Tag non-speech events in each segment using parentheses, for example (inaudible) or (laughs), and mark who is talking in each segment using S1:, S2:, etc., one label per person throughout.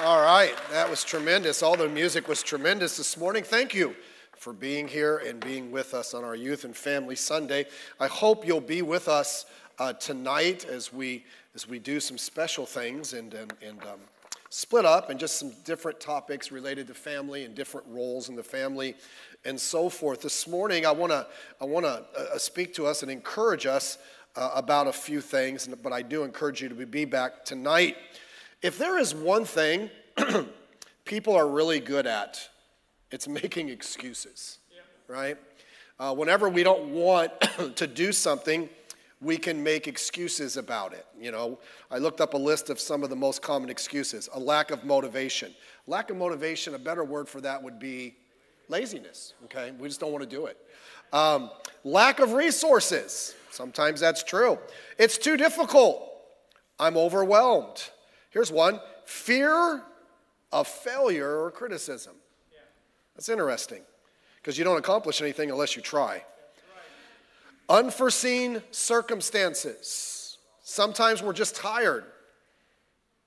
S1: All right, that was tremendous. All the music was tremendous this morning. Thank you for being here and being with us on our Youth and Family Sunday. I hope you'll be with us uh, tonight as we as we do some special things and and, and um, split up and just some different topics related to family and different roles in the family and so forth. This morning, I want to I want to uh, speak to us and encourage us uh, about a few things, but I do encourage you to be back tonight. If there is one thing (clears throat) people are really good at, it's making excuses, right? Uh, whenever we don't want (clears throat) to do something, we can make excuses about it. You know, I looked up a list of some of the most common excuses. A lack of motivation. Lack of motivation, a better word for that would be laziness, okay? We just don't want to do it. Um, lack of resources. Sometimes that's true. It's too difficult. I'm overwhelmed. Here's one fear of failure or criticism. That's interesting because you don't accomplish anything unless you try. Unforeseen circumstances. Sometimes we're just tired.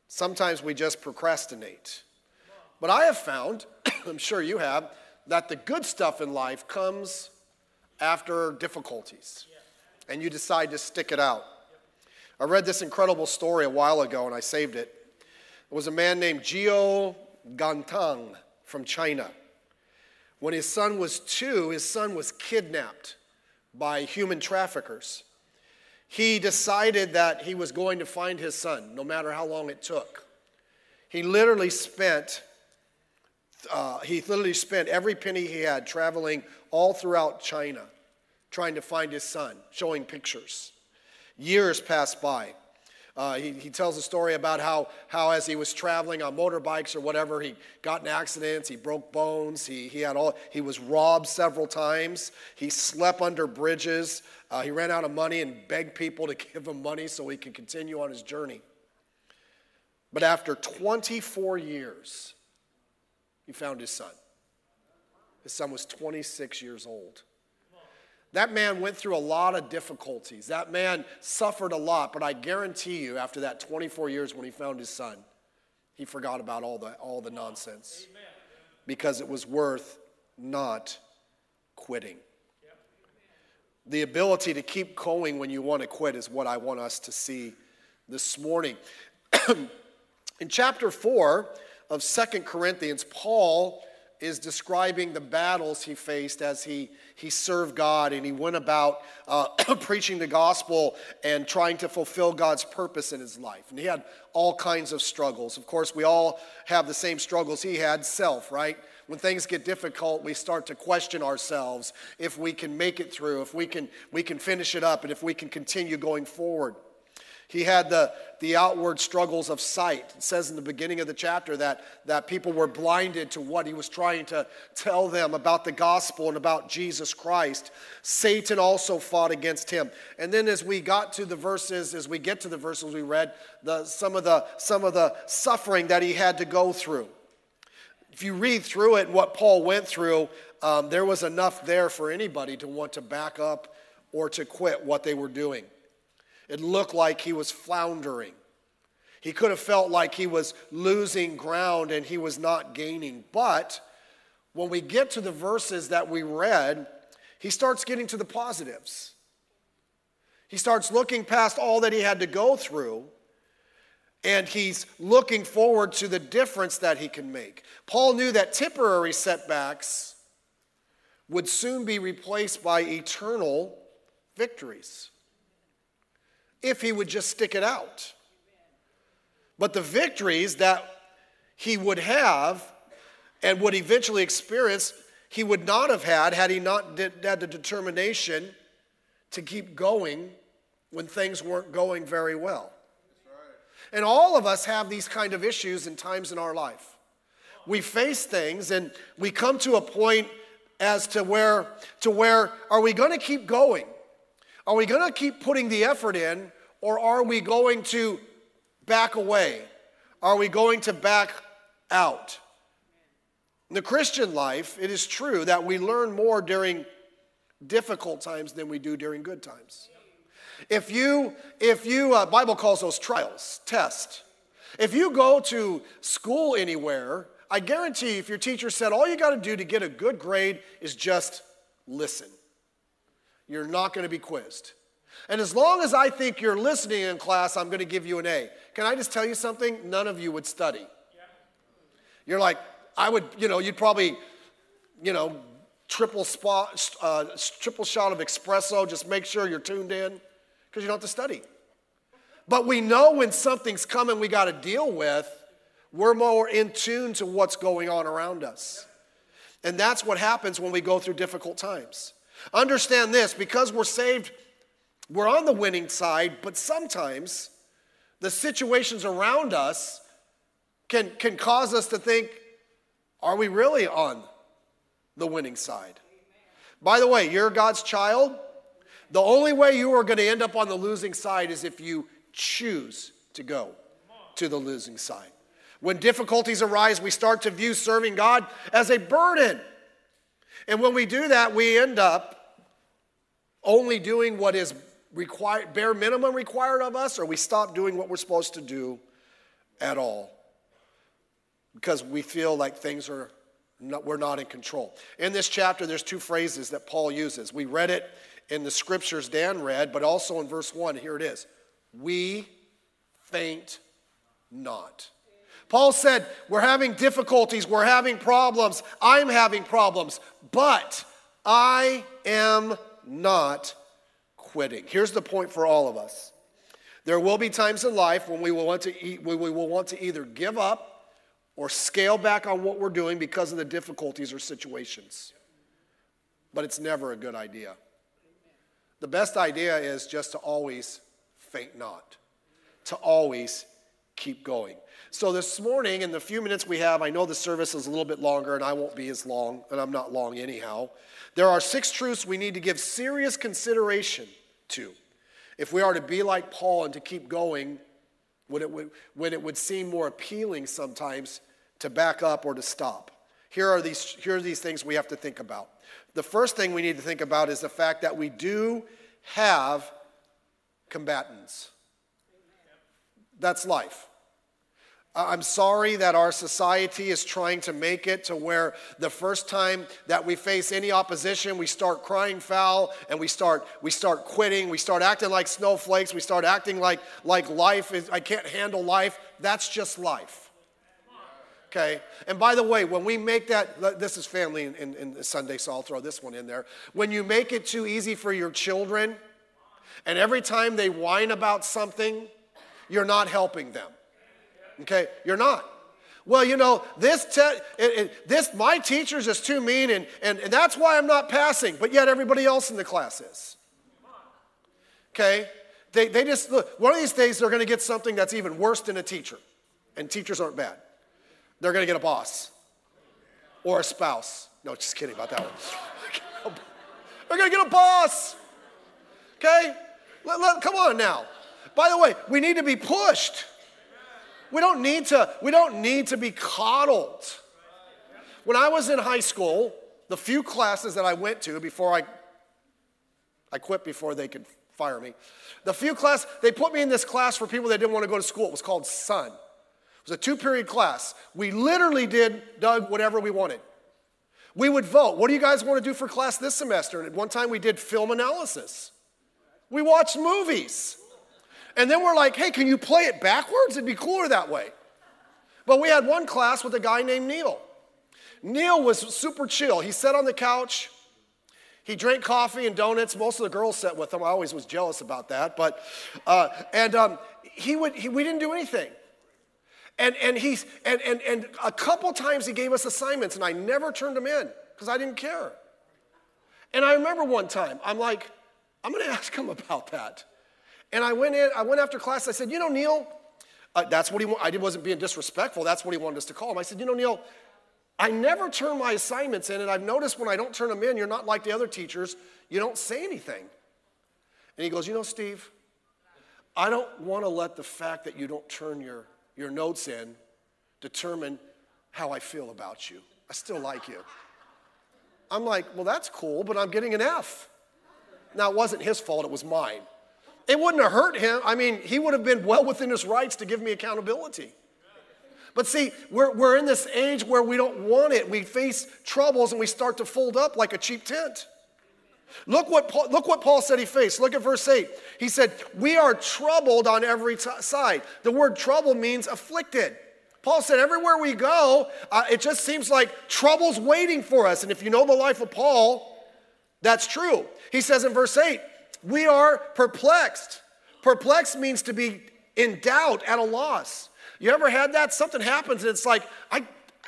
S1: Sometimes we just procrastinate. But I have found, (coughs) I'm sure you have, that the good stuff in life comes after difficulties. And you decide to stick it out. I read this incredible story a while ago and I saved it. Was a man named Guo Gangtang from China. When his son was two, his son was kidnapped by human traffickers. He decided that he was going to find his son, no matter how long it took. He literally spent uh, he literally spent every penny he had traveling all throughout China trying to find his son, showing pictures. Years passed by. Uh, he, he tells a story about how, how, as he was traveling on motorbikes or whatever, he got in accidents, he broke bones, he, he, had all, he was robbed several times, he slept under bridges, uh, he ran out of money and begged people to (laughs) give him money so he could continue on his journey. But after 24 years, he found his son. His son was 26 years old. That man went through a lot of difficulties. That man suffered a lot, but I guarantee you, after that 24 years when he found his son, he forgot about all the, all the nonsense because it was worth not quitting. The ability to keep going when you want to quit is what I want us to see this morning. (clears throat) In chapter 4 of Second Corinthians, Paul is describing the battles he faced as he, he served God and he went about uh, (clears throat) preaching the gospel and trying to fulfill God's purpose in his life. And he had all kinds of struggles. Of course, we all have the same struggles he had self, right? When things get difficult, we start to question ourselves if we can make it through, if we can, we can finish it up, and if we can continue going forward. He had the, the outward struggles of sight. It says in the beginning of the chapter that, that people were blinded to what he was trying to tell them about the gospel and about Jesus Christ. Satan also fought against him. And then as we got to the verses, as we get to the verses we read, the, some, of the, some of the suffering that he had to go through. If you read through it, and what Paul went through, um, there was enough there for anybody to want to back up or to quit what they were doing. It looked like he was floundering. He could have felt like he was losing ground and he was not gaining. But when we get to the verses that we read, he starts getting to the positives. He starts looking past all that he had to go through and he's looking forward to the difference that he can make. Paul knew that temporary setbacks would soon be replaced by eternal victories if he would just stick it out. But the victories that he would have and would eventually experience, he would not have had had he not had the determination to keep going when things weren't going very well. And all of us have these kind of issues and times in our life. We face things and we come to a point as to where to where are we going to keep going? Are we going to keep putting the effort in or are we going to back away? Are we going to back out? In the Christian life, it is true that we learn more during difficult times than we do during good times. If you, if you, uh, Bible calls those trials, test. If you go to school anywhere, I guarantee if your teacher said all you got to do to get a good grade is just listen, you're not going to be quizzed. And as long as I think you're listening in class, I'm going to give you an A. Can I just tell you something? None of you would study. You're like, I would, you know, you'd probably, you know, triple uh, triple shot of espresso. Just make sure you're tuned in because you don't have to study. But we know when something's coming we got to deal with, we're more in tune to what's going on around us. And that's what happens when we go through difficult times. Understand this because we're saved, we're on the winning side, but sometimes the situations around us can, can cause us to think, are we really on the winning side? By the way, you're God's child. The only way you are going to end up on the losing side is if you choose to go to the losing side. When difficulties arise, we start to view serving God as a burden. And when we do that, we end up only doing what is required, bare minimum required of us, or we stop doing what we're supposed to do at all because we feel like things are we're not in control. In this chapter, there's two phrases that Paul uses. We read it in the scriptures Dan read, but also in verse 1. Here it is We faint not. Paul said, We're having difficulties, we're having problems, I'm having problems, but I am not quitting. Here's the point for all of us. There will be times in life when we will want to, eat, we will want to either give up or scale back on what we're doing because of the difficulties or situations. But it's never a good idea. The best idea is just to always faint not, to always keep going. So, this morning, in the few minutes we have, I know the service is a little bit longer and I won't be as long, and I'm not long anyhow. There are six truths we need to give serious consideration to if we are to be like Paul and to keep going when it would, when it would seem more appealing sometimes to back up or to stop. Here are, these, here are these things we have to think about. The first thing we need to think about is the fact that we do have combatants. That's life. I'm sorry that our society is trying to make it to where the first time that we face any opposition, we start crying foul and we start, we start quitting, we start acting like snowflakes, we start acting like, like life is, I can't handle life. That's just life okay? And by the way, when we make that, this is family in, in, in, Sunday, so I'll throw this one in there. When you make it too easy for your children, and every time they whine about something, you're not helping them, okay? You're not. Well, you know, this, te- it, it, this my teacher's is too mean, and, and, and that's why I'm not passing, but yet everybody else in the class is. Okay? They, they just, look, one of these days they're going to get something that's even worse than a teacher, and teachers aren't bad they're going to get a boss or a spouse. No, just kidding about that one. (laughs) they're going to get a boss. Okay? Let, let, come on now. By the way, we need to be pushed. We don't need to, we don't need to be coddled. When I was in high school, the few classes that I went to before I I quit before they could fire me. The few class, they put me in this class for people that didn't want to go to school. It was called Sun It was a two period class. We literally did, Doug, whatever we wanted. We would vote. What do you guys want to do for class this semester? And at one time we did film analysis. We watched movies. And then we're like, hey, can you play it backwards? It'd be cooler that way. But we had one class with a guy named Neil. Neil was super chill. He sat on the couch. He drank coffee and donuts. Most of the girls sat with him. I always was jealous about that. But, uh, and um, he would, he, we didn't do anything. And, and, he's, and, and, and a couple times he gave us assignments, and I never turned them in because I didn't care. And I remember one time, I'm like, I'm going (laughs) to ask him about that. And I went in, I went after class, I said, You know, Neil, uh, that's what he I wasn't being disrespectful, that's what he wanted us to call him. I said, You know, Neil, I never turn my assignments in, and I've noticed when I don't turn them in, you're not like the other teachers, you don't say anything. And he goes, You know, Steve, I don't want to let the fact that you don't turn your your notes in determine how I feel about you. I still like you. I'm like, well, that's cool, but I'm getting an F. Now, it wasn't his fault, it was mine. It wouldn't have hurt him. I mean, he would have been well within his rights to give me accountability. But see, we're, we're in this age where we don't want it. We face troubles and we start to fold up like a cheap tent. Look what, Paul, look what Paul said he faced. Look at verse 8. He said, We are troubled on every t- side. The word trouble means afflicted. Paul said, Everywhere we go, uh, it just seems like trouble's waiting for us. And if you know the life of Paul, that's true. He says in verse 8, We are perplexed. Perplexed means to be in doubt, at a loss. You ever had that? Something happens and it's like, I,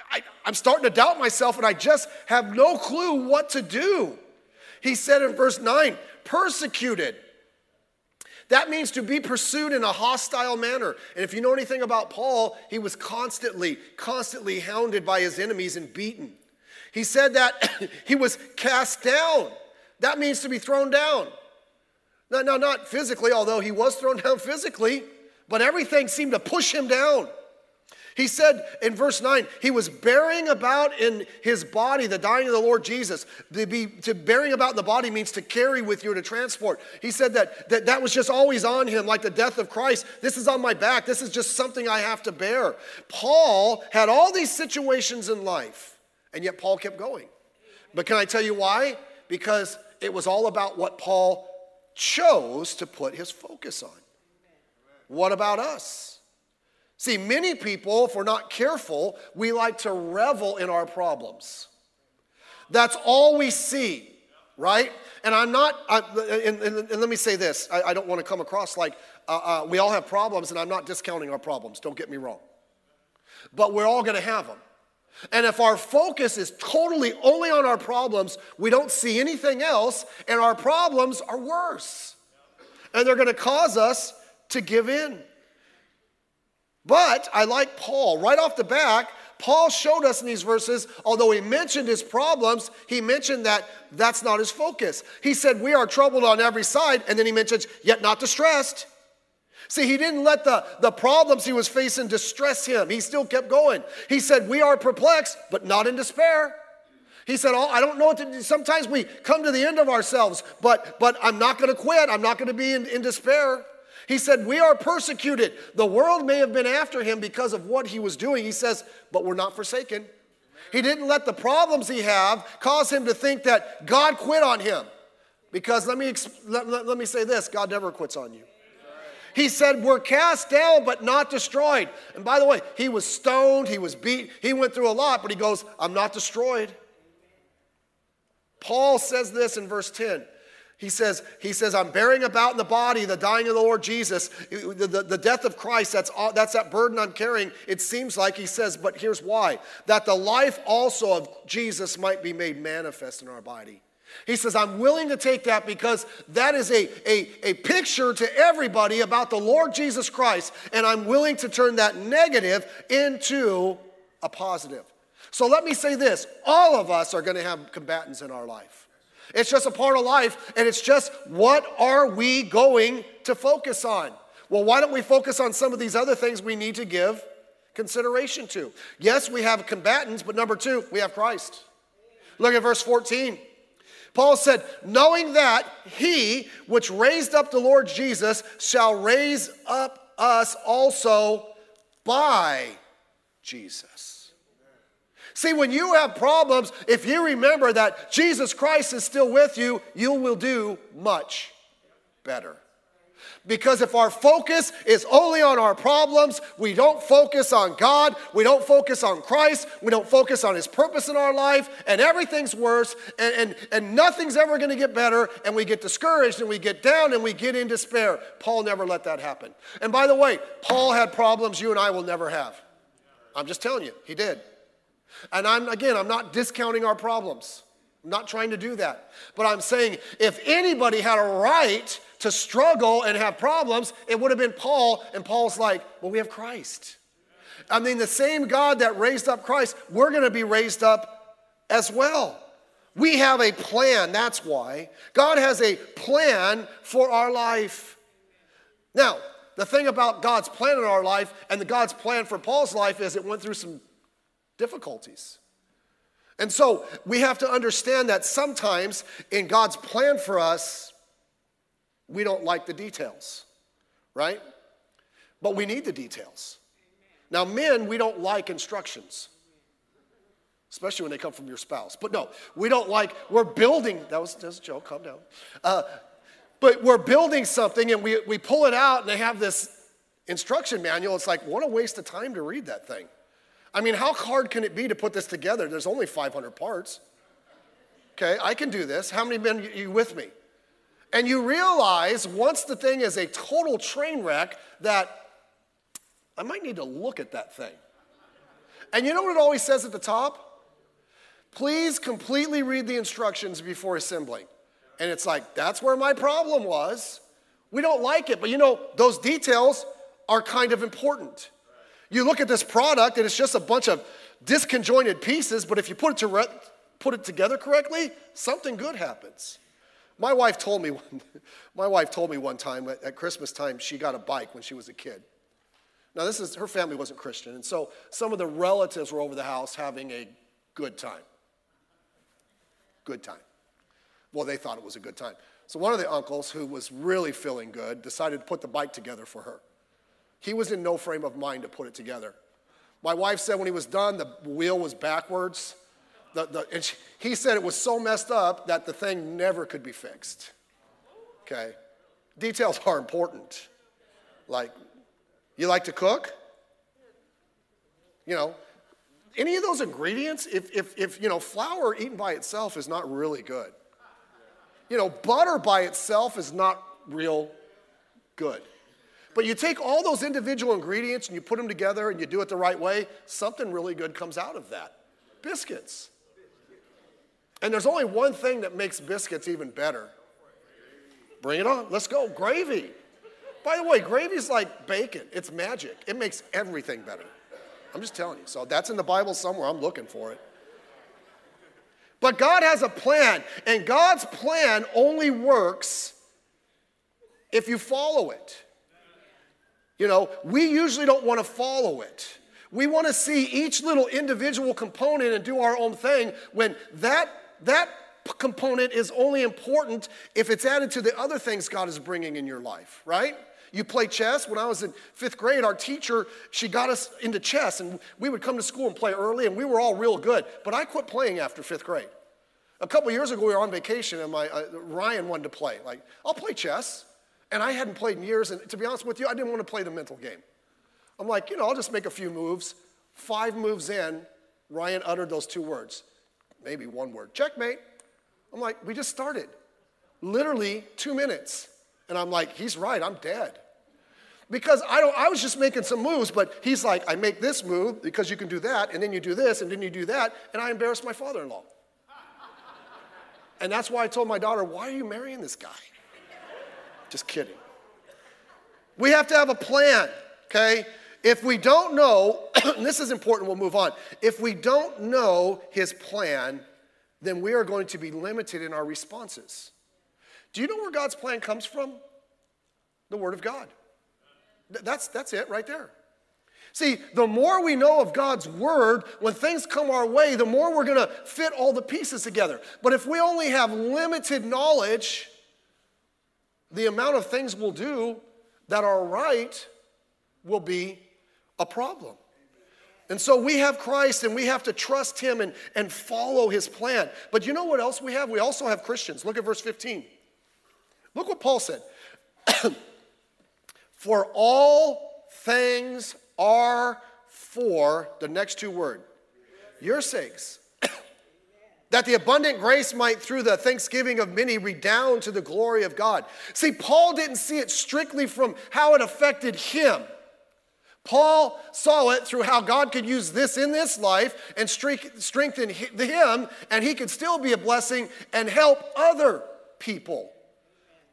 S1: I, I'm starting to doubt myself and I just have no clue what to do. He said in verse 9, persecuted. That means to be pursued in a hostile manner. And if you know anything about Paul, he was constantly, constantly hounded by his enemies and beaten. He said that (coughs) he was cast down. That means to be thrown down. Now, now, not physically, although he was thrown (laughs) down physically, but everything seemed to push him down. He said in verse 9, he was bearing about in his body the dying of the Lord Jesus. To, be, to bearing about in the body means to carry with you, to transport. He said that, that that was just always on him, like the death of Christ. This is on my back. This is just something I have to bear. Paul had all these situations in life, and yet Paul kept going. But can I tell you why? Because it was all about what Paul chose to put his focus on. What about us? See, many people, if we're not careful, we like to revel in our problems. That's all we see, right? And I'm not, I, and, and, and, let me say this I, I don't want to come across like uh, uh, we all have problems, and I'm not discounting our problems, don't get me wrong. But we're all going to have them. And if our focus is totally only on our problems, we don't see anything else, and our problems are worse. And they're going to cause us to give in. But I like Paul. Right off the back, Paul showed us in these verses, although he mentioned his problems, he mentioned that that's not his focus. He said, We are troubled on every side, and then he mentions, yet not distressed. See, he didn't let the, the problems he was facing distress him. He still kept going. He said, We are perplexed, but not in despair. He said, Oh, I don't know what to do. Sometimes we come to the end of ourselves, but, but I'm not going to quit. I'm not going to be in, in despair. He said, We are persecuted. The world may have been after him because of what he was doing. He says, But we're not forsaken. He didn't let the problems he have cause him to think that God quit on him. Because let me, let, let, let me say this God never quits on you. He said, We're cast down, but not destroyed. And by the way, he was stoned, he was beat, he went through a lot, but he goes, I'm not destroyed. Paul says this in verse 10 he says, he says, I'm bearing about in the body the dying of the Lord Jesus, the, the, the, death of Christ. That's, all, that's that burden I'm carrying. It seems like he says, but here's why that the life also of Jesus might be made manifest in our body. He says, I'm willing to take that because that is a, a, a picture to everybody about the Lord Jesus Christ, and I'm willing to turn that negative into a positive. So let me say this all of us are going to have combatants in our life. It's just a part of life, and it's just what are we going to focus on? Well, why don't we focus on some of these other things we need to give consideration to? Yes, we have combatants, but number two, we have Christ. Look at verse 14. Paul said, knowing that he which raised up the Lord Jesus shall raise up us also by Jesus. See, when you have problems, if you remember that Jesus Christ is still with you, you will do much better. Because if our focus is only on our problems, we don't focus on God, we don't focus on Christ, we don't focus on His purpose in our life, and everything's worse, and, and, and nothing's ever gonna get better, and we get discouraged, and we get down, and we get in despair. Paul never let that happen. And by the way, Paul had problems you and I will never have. I'm just telling you, he did. And I'm, again, I'm not discounting our problems. I'm not trying to do that. But I'm saying if anybody had a right to struggle and have problems, it would have been Paul. And Paul's like, well, we have Christ. I mean, the same God that raised up Christ, we're going to be raised up as well. We have a plan, that's why. God has a plan for our life. Now, the thing about God's plan in our life and the God's plan for Paul's life is it went through some difficulties. And so we have to understand that sometimes in God's plan for us, we don't like the details, right? But we need the details. Now, men, we don't like instructions, especially when they come from your spouse. But no, we don't like, we're building, that was, was a joke, calm down. Uh, but we're building something and we, we pull it out and they have this instruction manual. It's like, what a waste of time to read that thing. I mean, how hard can it be to put this together? There's only 500 parts. Okay, I can do this. How many men are you with me? And you realize once the thing is a total train wreck that I might need to look at that thing. And you know what it always says at the top? Please completely read the instructions before assembling. And it's like, that's where my problem was. We don't like it, but you know, those details are kind of important. You look at this product and it's just a bunch of disconjointed pieces, but if you put it, to re- put it together correctly, something good happens. My wife told me, (laughs) my wife told me one time at, at Christmas time she got a bike when she was a kid. Now, this is her family wasn't Christian, and so some of the relatives were over the house having a good time. Good time. Well, they thought it was a good time. So one of the uncles, who was really feeling good, decided to put the bike together for her. He was in no frame of mind to put it together. My wife said when he was done, the wheel was backwards. The, the, and she, he said it was so messed up that the thing never could be fixed. Okay? Details are important. Like, you like to cook? You know, any of those ingredients, if, if, if, you know, flour eaten by itself is not really good. You know, butter by itself is not real good. But you take all those individual ingredients and you put them together and you do it the right way, something really good comes out of that biscuits. And there's only one thing that makes biscuits even better. Bring it on. Let's go. Gravy. By the way, gravy is like bacon. It's magic. It makes everything better. I'm just telling you. So that's in the Bible somewhere. I'm looking for it. But God has a plan, and God's plan only works if you follow it. You know, we usually don't want to follow it. We want to see each little individual component and do our own thing when that that component is only important if it's added to the other things God is bringing in your life, right? You play chess. When I was in fifth grade, our teacher, she got us into chess, and we would come to school and play early, and we were all real good. But I quit playing after fifth grade. A couple years ago, we were on vacation, and my uh, Ryan wanted to play. Like, I'll play chess. And I hadn't played in years, and to be honest with you, I didn't want to play the mental game. I'm like, you know, I'll just make a few moves. Five moves in, Ryan uttered those two words, maybe one word, checkmate. I'm like, we just started. Literally two minutes. And I'm like, he's right, I'm dead. Because I, don't, I was just making some moves, but he's like, I make this move because you can do that, and then you do this, and then you do that, and I embarrassed my father in law. and that's why I told my daughter, Why are you marrying this guy? Just kidding. We have to have a plan, okay? If we don't know, (coughs) this is important, we'll move on. If we don't know his plan, then we are going to be limited in our responses. Do you know where God's plan comes from? The Word of God. That's, that's it right there. See, the more we know of God's Word, when things come our way, the more we're going to fit all the pieces together. But if we only have limited knowledge, the amount of things we'll do that are right will be a problem. And so we have Christ and we have to trust Him and, and follow His plan. But you know what else we have? We also have Christians. Look at verse 15. Look what Paul said. (clears throat) for all things are for the next two word, your sakes (clears throat) that the abundant grace might, through the thanksgiving of many, redound to the glory of God. See, Paul didn't see it strictly from how it affected him. Paul saw it through how God could use this in this life and strengthen him, and he could still be a blessing and help other people.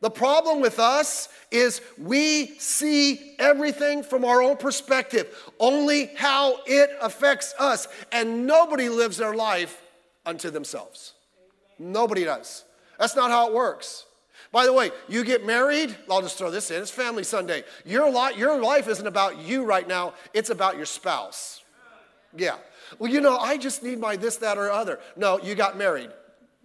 S1: The problem with us is we see everything from our own perspective, only how it affects us, and nobody lives their life unto themselves. Nobody does. That's not how it works. By the way, you get married, I'll just throw this in, it's Family Sunday. Your, li- your life isn't about you right now, it's about your spouse. Yeah. Well, you know, I just need my this, that, or other. No, you got married.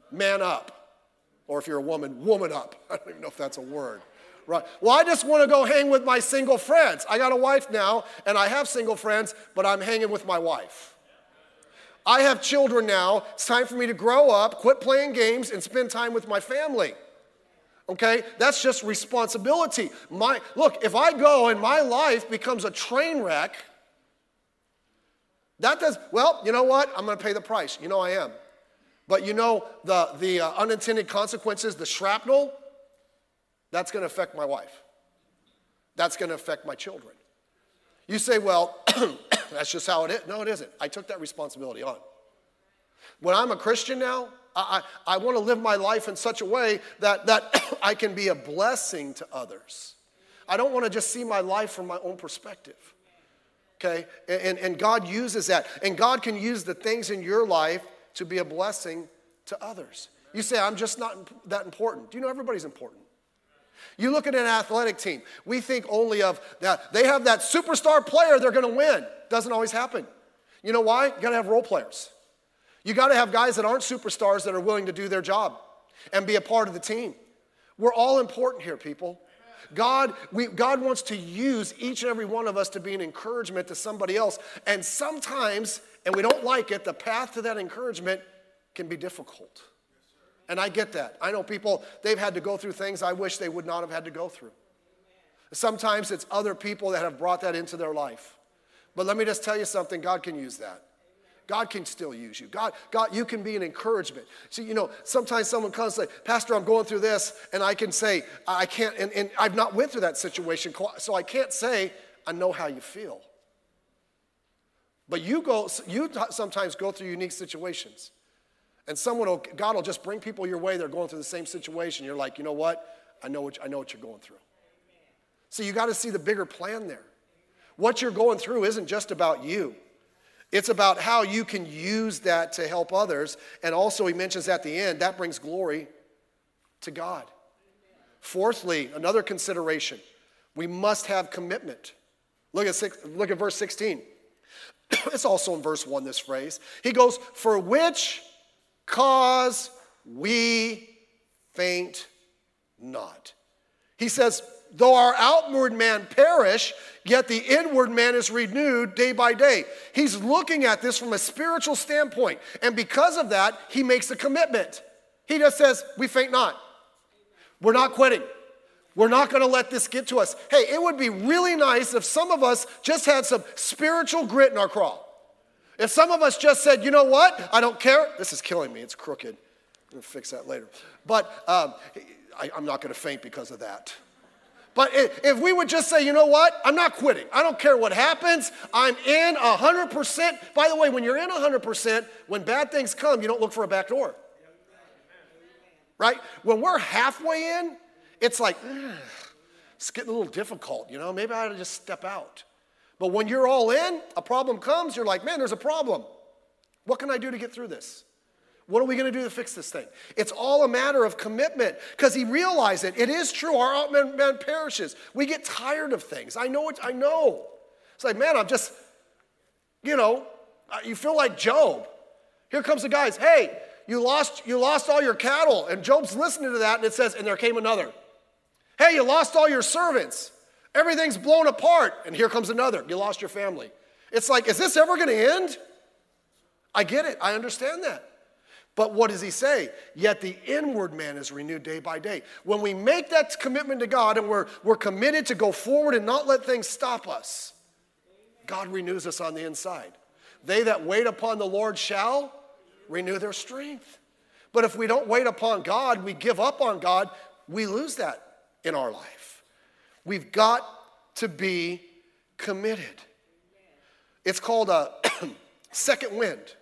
S1: Man up. Or if you're a woman, woman up. (laughs) I don't even know if that's a word. Right. Well, I just want to go hang with my single friends. I got a wife now, and I have single friends, but I'm hanging with my wife. I have children now. It's time for me to grow up, quit playing games, and spend time with my family. Okay? That's just responsibility. My look, if I go and my life becomes a train wreck, that does well, you know what? I'm going to pay the price. You know I am. But you know the the uh, unintended consequences, the shrapnel, that's going to affect my wife. That's going to affect my children. You say, well, (coughs) that's just how it is. No, it isn't. I took that responsibility on. When I'm a Christian now, I, I, I want to live my life in such a way that, that (coughs) I can be a blessing to others. I don't want to just see my life from my own perspective. Okay? And, and God uses that. And God can use the things in your life to be a blessing to others. You say, I'm just not that important. Do you know everybody's important? You look at an athletic team, we think only of that. They have that superstar player, they're going to win. Doesn't always happen. You know why? You got to have role players. You got to have guys that aren't superstars that are willing to do their job and be a part of the team. We're all important here, people. God, we, God wants to use each and every one of us to be an encouragement to somebody else. And sometimes, and we don't like it, the path to that encouragement can be difficult. And I get that. I know people, they've had to go through things I wish they would not have had to go through. Sometimes it's other people that have brought that into their life. But let me just tell you something God can use that. God can still use you. God, God, you can be an encouragement. See, you know, sometimes someone comes and say, Pastor, I'm going through this, and I can say, I can't, and, and I've not went through that situation, so I can't say, I know how you feel. But you go, you sometimes go through unique situations. And someone will, God will just bring people your way, they're going through the same situation. You're like, you know what? I know what, I know what you're going through. So you got to see the bigger plan there. What you're going through isn't just about you. It's about how you can use that to help others. And also, he mentions at the end, that brings glory to God. Fourthly, another consideration we must have commitment. Look at, six, look at verse 16. (clears throat) it's also in verse 1, this phrase. He goes, For which cause we faint not. He says, though our outward man perish, yet the inward man is renewed day by day. He's looking at this from a spiritual standpoint. And because of that, he makes a commitment. He just says, We faint not. We're not quitting. We're not going to let this get to us. Hey, it would be really nice if some of us just had some spiritual grit in our crawl. If some of us just said, you know what, I don't care, this is killing me, it's crooked. I'll fix that later. But um, I, I'm not going to faint because of that. But if we would just say, you know what, I'm not quitting. I don't care what happens. I'm in 100%. By the way, when you're in 100%, when bad things come, you don't look for a back door. Right? When we're halfway in, it's like, ah, it's getting a little difficult, you know? Maybe I ought to just step out. But when you're all in, a problem comes, you're like, man, there's a problem. What can I do to get through this? What are we going to do to fix this thing? It's all a matter of commitment because he realized it. It is true. Our outman man perishes. We get tired of things. I know it. I know. It's like, man, I'm just, you know, you feel like Job. Here comes the guys. Hey, you lost, you lost all your cattle. And Job's listening to that and it says, and there came another. Hey, you lost all your servants. Everything's blown apart. And here comes another. You lost your family. It's like, is this ever going to end? I get it. I understand that. But what does he say? Yet the inward man is renewed day by day. When we make that commitment to God and we're, we're committed to go forward and not let things stop us, God renews us on the inside. They that wait upon the Lord shall renew their strength. But if we don't wait upon God, we give up on God, we lose that in our life. We've got to be committed. It's called a (clears throat) second wind.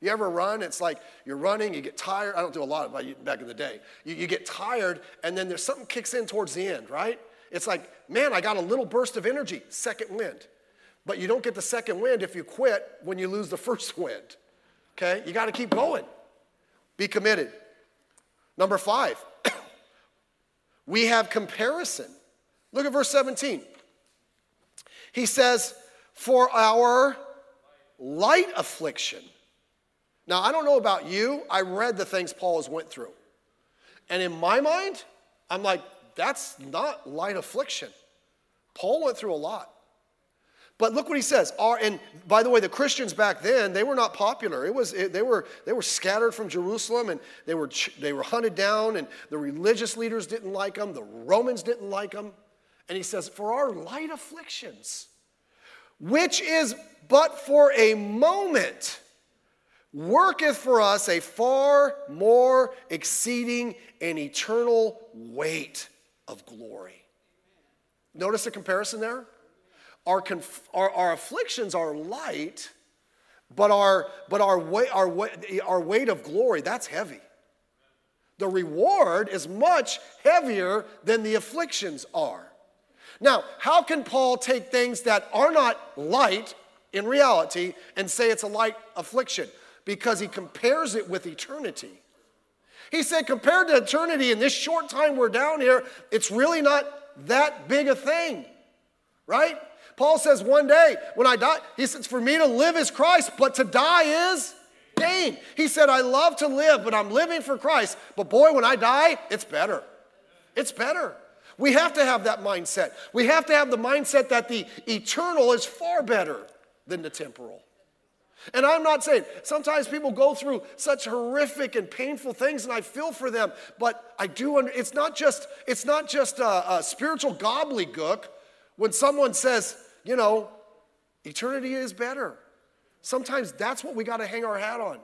S1: You ever run? It's like you're running, you get tired. I don't do a lot of it back in the day. You, you get tired, and then there's something kicks in towards the end, right? It's like, man, I got a little burst of energy, second wind. But you don't get the second wind if you quit when you lose the (laughs) first wind. Okay? You got to keep going. Be committed. Number five, (coughs) we have comparison. Look at verse 17. He says, For our light affliction, now, I don't know about you, I read the things Paul has went through. And in my mind, I'm like, that's not light affliction. Paul went through a lot. But look what he says. Are, and by the way, the Christians back then, they were not popular. It was, it, they, were, they were scattered from Jerusalem and they were, they were hunted down, and the religious leaders didn't like them, the Romans didn't like them. And he says, For our light afflictions, which is but for a moment, worketh for us a far more exceeding and eternal weight of glory. Notice the comparison there? Our, conf- our, our afflictions are light, but our, but our, weight, our, weight, our weight of glory, that's heavy. The reward is much heavier than the afflictions are. Now, how can Paul take things that are not light in reality and say it's a light affliction? Because he compares it with eternity. He said, compared to eternity in this short time we're down here, it's really not that big a thing, right? Paul says, one day when I die, he says, for me to live is Christ, but to die is gain. He said, I love to live, but I'm living for Christ. But boy, when I die, it's better. It's better. We have to have that mindset. We have to have the mindset that the eternal is far better than the temporal. And I'm not saying, sometimes people go through such horrific and painful things, and I feel for them, but I do, under, it's not just, it's not just a, a spiritual gobbledygook when someone says, you know, eternity is better. Sometimes that's what we got to hang our hat on.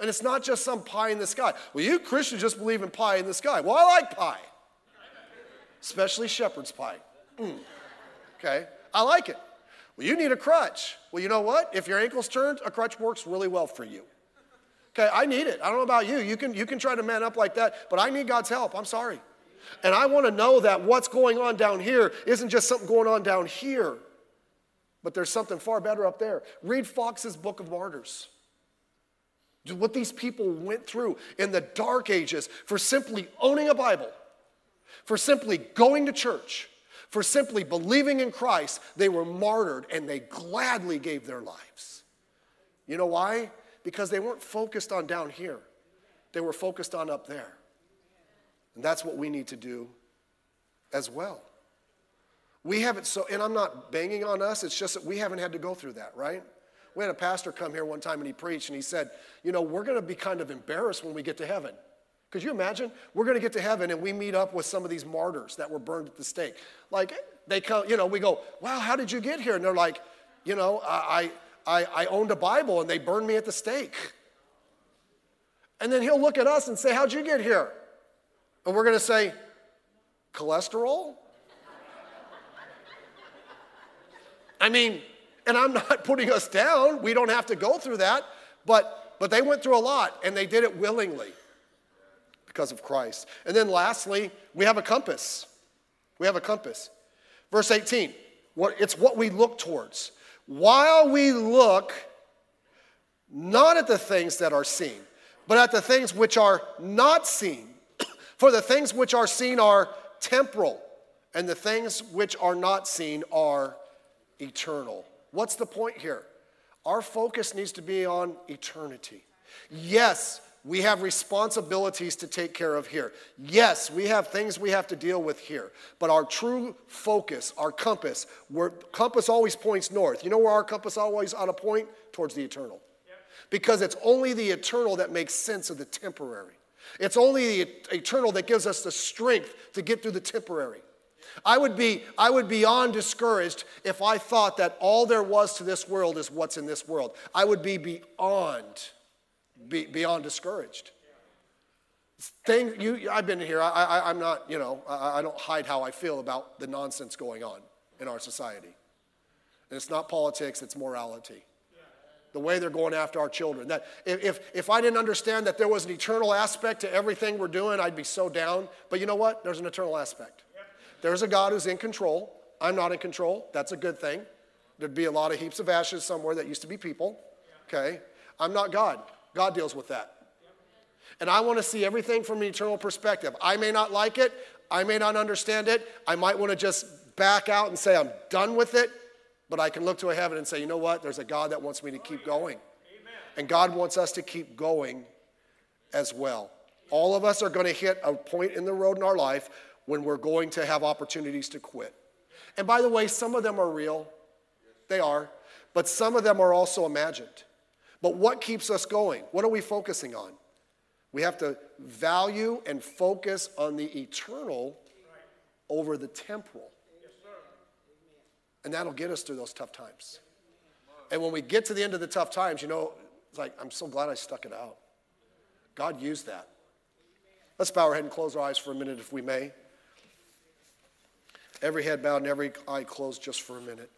S1: And it's not just some pie in the sky. Well, you Christians just believe in pie in the sky. Well, I like pie, especially shepherd's pie. Mm. Okay, I like it. Well, you need a crutch. Well, you know what? If your ankle's turned, a crutch works really well for you. Okay, I need it. I don't know about you. You can, you can try to man up like that, but I need God's help. I'm sorry. And I want to know that what's going on down here isn't just something going on down here, but there's something far better up there. Read Fox's Book of Martyrs. What these people went through in the dark ages for simply owning a Bible, for simply going to church, for simply believing in Christ, they were martyred and they gladly gave their lives. You know why? Because they weren't focused on down here, they were focused on up there. And that's what we need to do as well. We haven't so, and I'm not banging on us, it's just that we haven't had to go through that, right? We had a pastor come here one time and he preached and he said, You know, we're going to be kind of embarrassed when we get to heaven. Could you imagine? We're going to get to heaven and we meet up with some of these martyrs that were burned at the stake. Like, they come, you know, we go, Wow, how did you get here? And they're like, You know, I, I, I owned a Bible and they burned me at the stake. And then he'll look at us and say, How'd you get here? And we're going to say, cholesterol? I mean, and I'm not (laughs) putting us down. We don't have to go through that. But, but they went through a lot and they did it willingly because of Christ. And then lastly, we have a compass. We have a compass. Verse 18, what, it's what we look towards. While we look not at the things that are seen, but at the things which are not seen. (clears throat) For the things which are seen are temporal, and the things which are not seen are eternal. What's the point here? Our focus needs to be on eternity. Yes, we have responsibilities to take care of here. Yes, we have things we have to deal with here. But our true focus, our compass, where compass always points north. You know where our compass always ought to point? Towards the eternal. Because it's only the eternal that makes sense of the temporary. It's only the eternal that gives us the strength to get through the temporary. I would be, I would be beyond discouraged if I thought that all there was to this world is what's in this world. I would be beyond, be, beyond discouraged. Thing, you, I've been here. I, am not, you know, I, I don't hide how I feel about the nonsense going on in our society. And it's not politics, it's morality the way they're going after our children. That if, if I didn't understand that there was an eternal aspect to everything we're doing, I'd be so down. But you know what? There's an eternal aspect. There's a God who's in control. I'm not in control. That's a good thing. There'd be a lot of heaps of ashes somewhere that used to be people. Okay? I'm not God. God deals with that. And I want to see everything from an eternal perspective. I may not like it. I may not understand it. I might want to just back out and say, I'm done with it. But I can look to a heaven and say, you know what? There's a God that wants me to keep going. And God wants us to keep going as well. All of us are going to hit a point in the road in our life when we're going to have opportunities to quit. And by the way, some of them are real, they are, but some of them are also imagined. But what keeps us going? What are we focusing on? We have to value and focus on the eternal over the temporal. And that'll get us through those tough times. And when we get to the end of the tough times, you know, it's like, I'm so glad I stuck it out. God used that. Let's bow our head and close our eyes for a minute, if we may. Every head bowed and every eye closed just for a minute.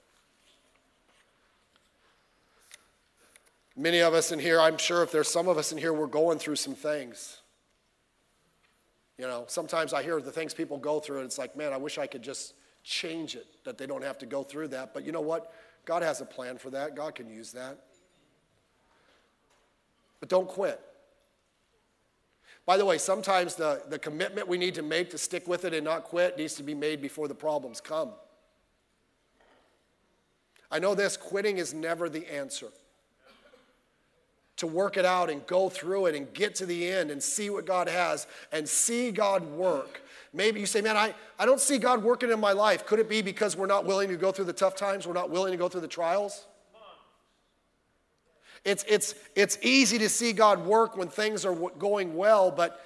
S1: Many of us in here, I'm sure if there's some of us in here, we're going through some things. You know, sometimes I hear the things people go through, and it's like, man, I wish I could just change it, that they don't have to go through that. But you know what? God has a plan for that. God can use that. But don't quit. By the way, sometimes the, the commitment we need to make to stick with it and not quit needs to be made before the problems come. I know this quitting is never the answer. To work it out and go through it and get to the end and see what God has and see God work. Maybe you say, man, I, I don't see God working in my life. Could it be because we're not willing to go through the tough times? We're not willing to go through the trials? It's, it's, it's easy to see God work when things are going well, but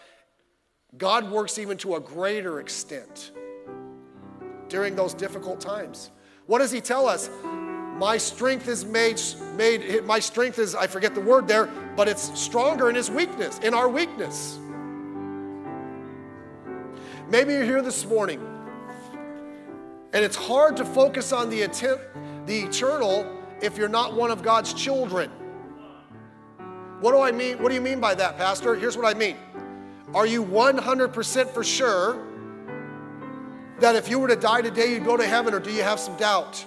S1: God works even to a greater extent during those difficult times. What does He tell us? My strength is made, made, my strength is, I forget the word there, but it's stronger in His weakness, in our weakness. Maybe you're here this morning and it's hard to focus on the, attempt, the eternal if you're not one of God's children. What do I mean? What do you mean by that, Pastor? Here's what I mean. Are you 100% for sure that if you were to die today, you'd go to heaven, or do you have some doubt?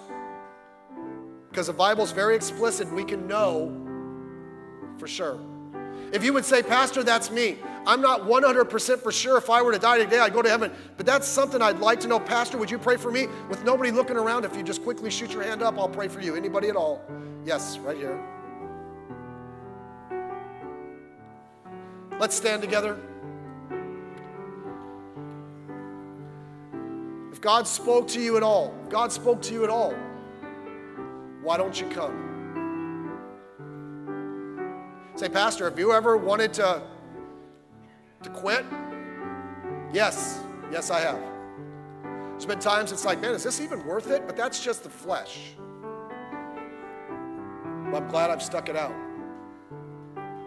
S1: Because the Bible's very explicit, we can know for sure. If you would say, Pastor, that's me. I'm not 100% for sure if I were to die today, I'd go to heaven. But that's something I'd like to know. Pastor, would you pray for me? With nobody looking around, if you just quickly shoot your hand up, I'll pray for you. Anybody at all? Yes, right here. Let's stand together. If God spoke to you at all, God spoke to you at all, why don't you come? Say, Pastor, have you ever wanted to, to quit? Yes, yes, I have. There's been times it's like, man, is this even worth it? But that's just the flesh. I'm glad I've stuck it out.